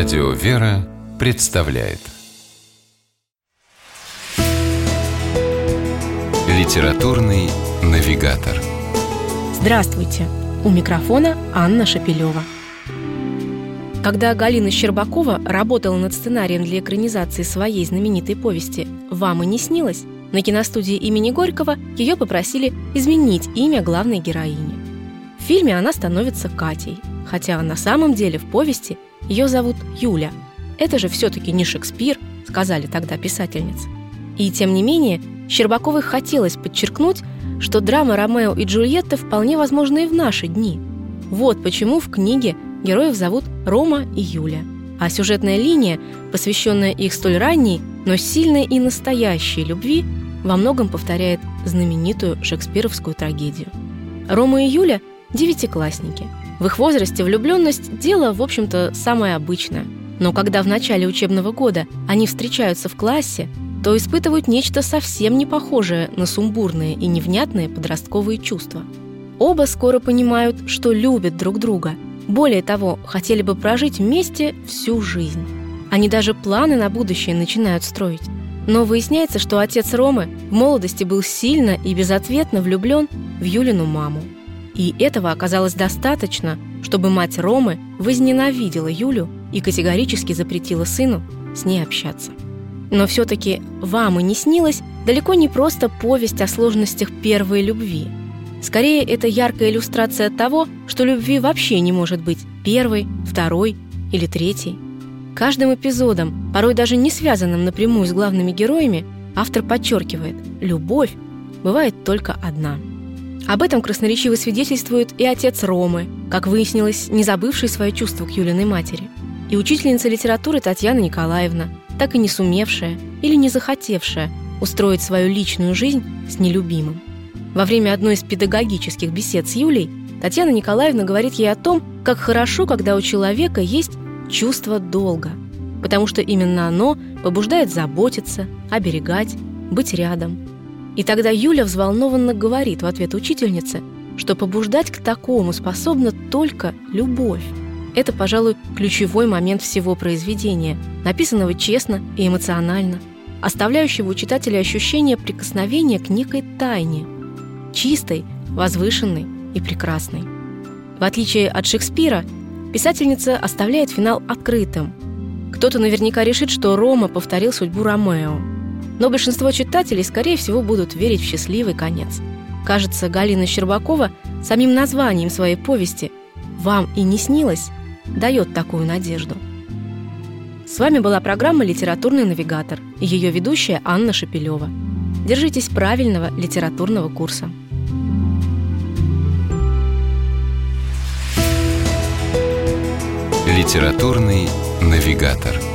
Радио «Вера» представляет Литературный навигатор Здравствуйте! У микрофона Анна Шапилева. Когда Галина Щербакова работала над сценарием для экранизации своей знаменитой повести «Вам и не снилось», на киностудии имени Горького ее попросили изменить имя главной героини. В фильме она становится Катей, хотя на самом деле в повести ее зовут Юля. Это же все-таки не Шекспир, сказали тогда писательницы. И тем не менее, Щербаковой хотелось подчеркнуть, что драма Ромео и Джульетта вполне возможна и в наши дни. Вот почему в книге героев зовут Рома и Юля. А сюжетная линия, посвященная их столь ранней, но сильной и настоящей любви, во многом повторяет знаменитую шекспировскую трагедию. Рома и Юля – девятиклассники. В их возрасте влюбленность – дело, в общем-то, самое обычное. Но когда в начале учебного года они встречаются в классе, то испытывают нечто совсем не похожее на сумбурные и невнятные подростковые чувства. Оба скоро понимают, что любят друг друга. Более того, хотели бы прожить вместе всю жизнь. Они даже планы на будущее начинают строить. Но выясняется, что отец Ромы в молодости был сильно и безответно влюблен в Юлину маму. И этого оказалось достаточно, чтобы мать Ромы возненавидела Юлю и категорически запретила сыну с ней общаться. Но все-таки «Вам и не снилось» далеко не просто повесть о сложностях первой любви. Скорее, это яркая иллюстрация того, что любви вообще не может быть первой, второй или третьей. Каждым эпизодом, порой даже не связанным напрямую с главными героями, автор подчеркивает – любовь бывает только одна. Об этом красноречиво свидетельствует и отец Ромы, как выяснилось, не забывший свои чувства к Юлиной матери, и учительница литературы Татьяна Николаевна, так и не сумевшая или не захотевшая устроить свою личную жизнь с нелюбимым. Во время одной из педагогических бесед с Юлей Татьяна Николаевна говорит ей о том, как хорошо, когда у человека есть чувство долга, потому что именно оно побуждает заботиться, оберегать, быть рядом. И тогда Юля взволнованно говорит в ответ учительнице, что побуждать к такому способна только любовь. Это, пожалуй, ключевой момент всего произведения, написанного честно и эмоционально, оставляющего у читателя ощущение прикосновения к некой тайне, чистой, возвышенной и прекрасной. В отличие от Шекспира, писательница оставляет финал открытым. Кто-то наверняка решит, что Рома повторил судьбу Ромео. Но большинство читателей, скорее всего, будут верить в счастливый конец. Кажется, Галина Щербакова самим названием своей повести «Вам и не снилось» дает такую надежду. С вами была программа «Литературный навигатор» и ее ведущая Анна Шапилева. Держитесь правильного литературного курса. Литературный навигатор.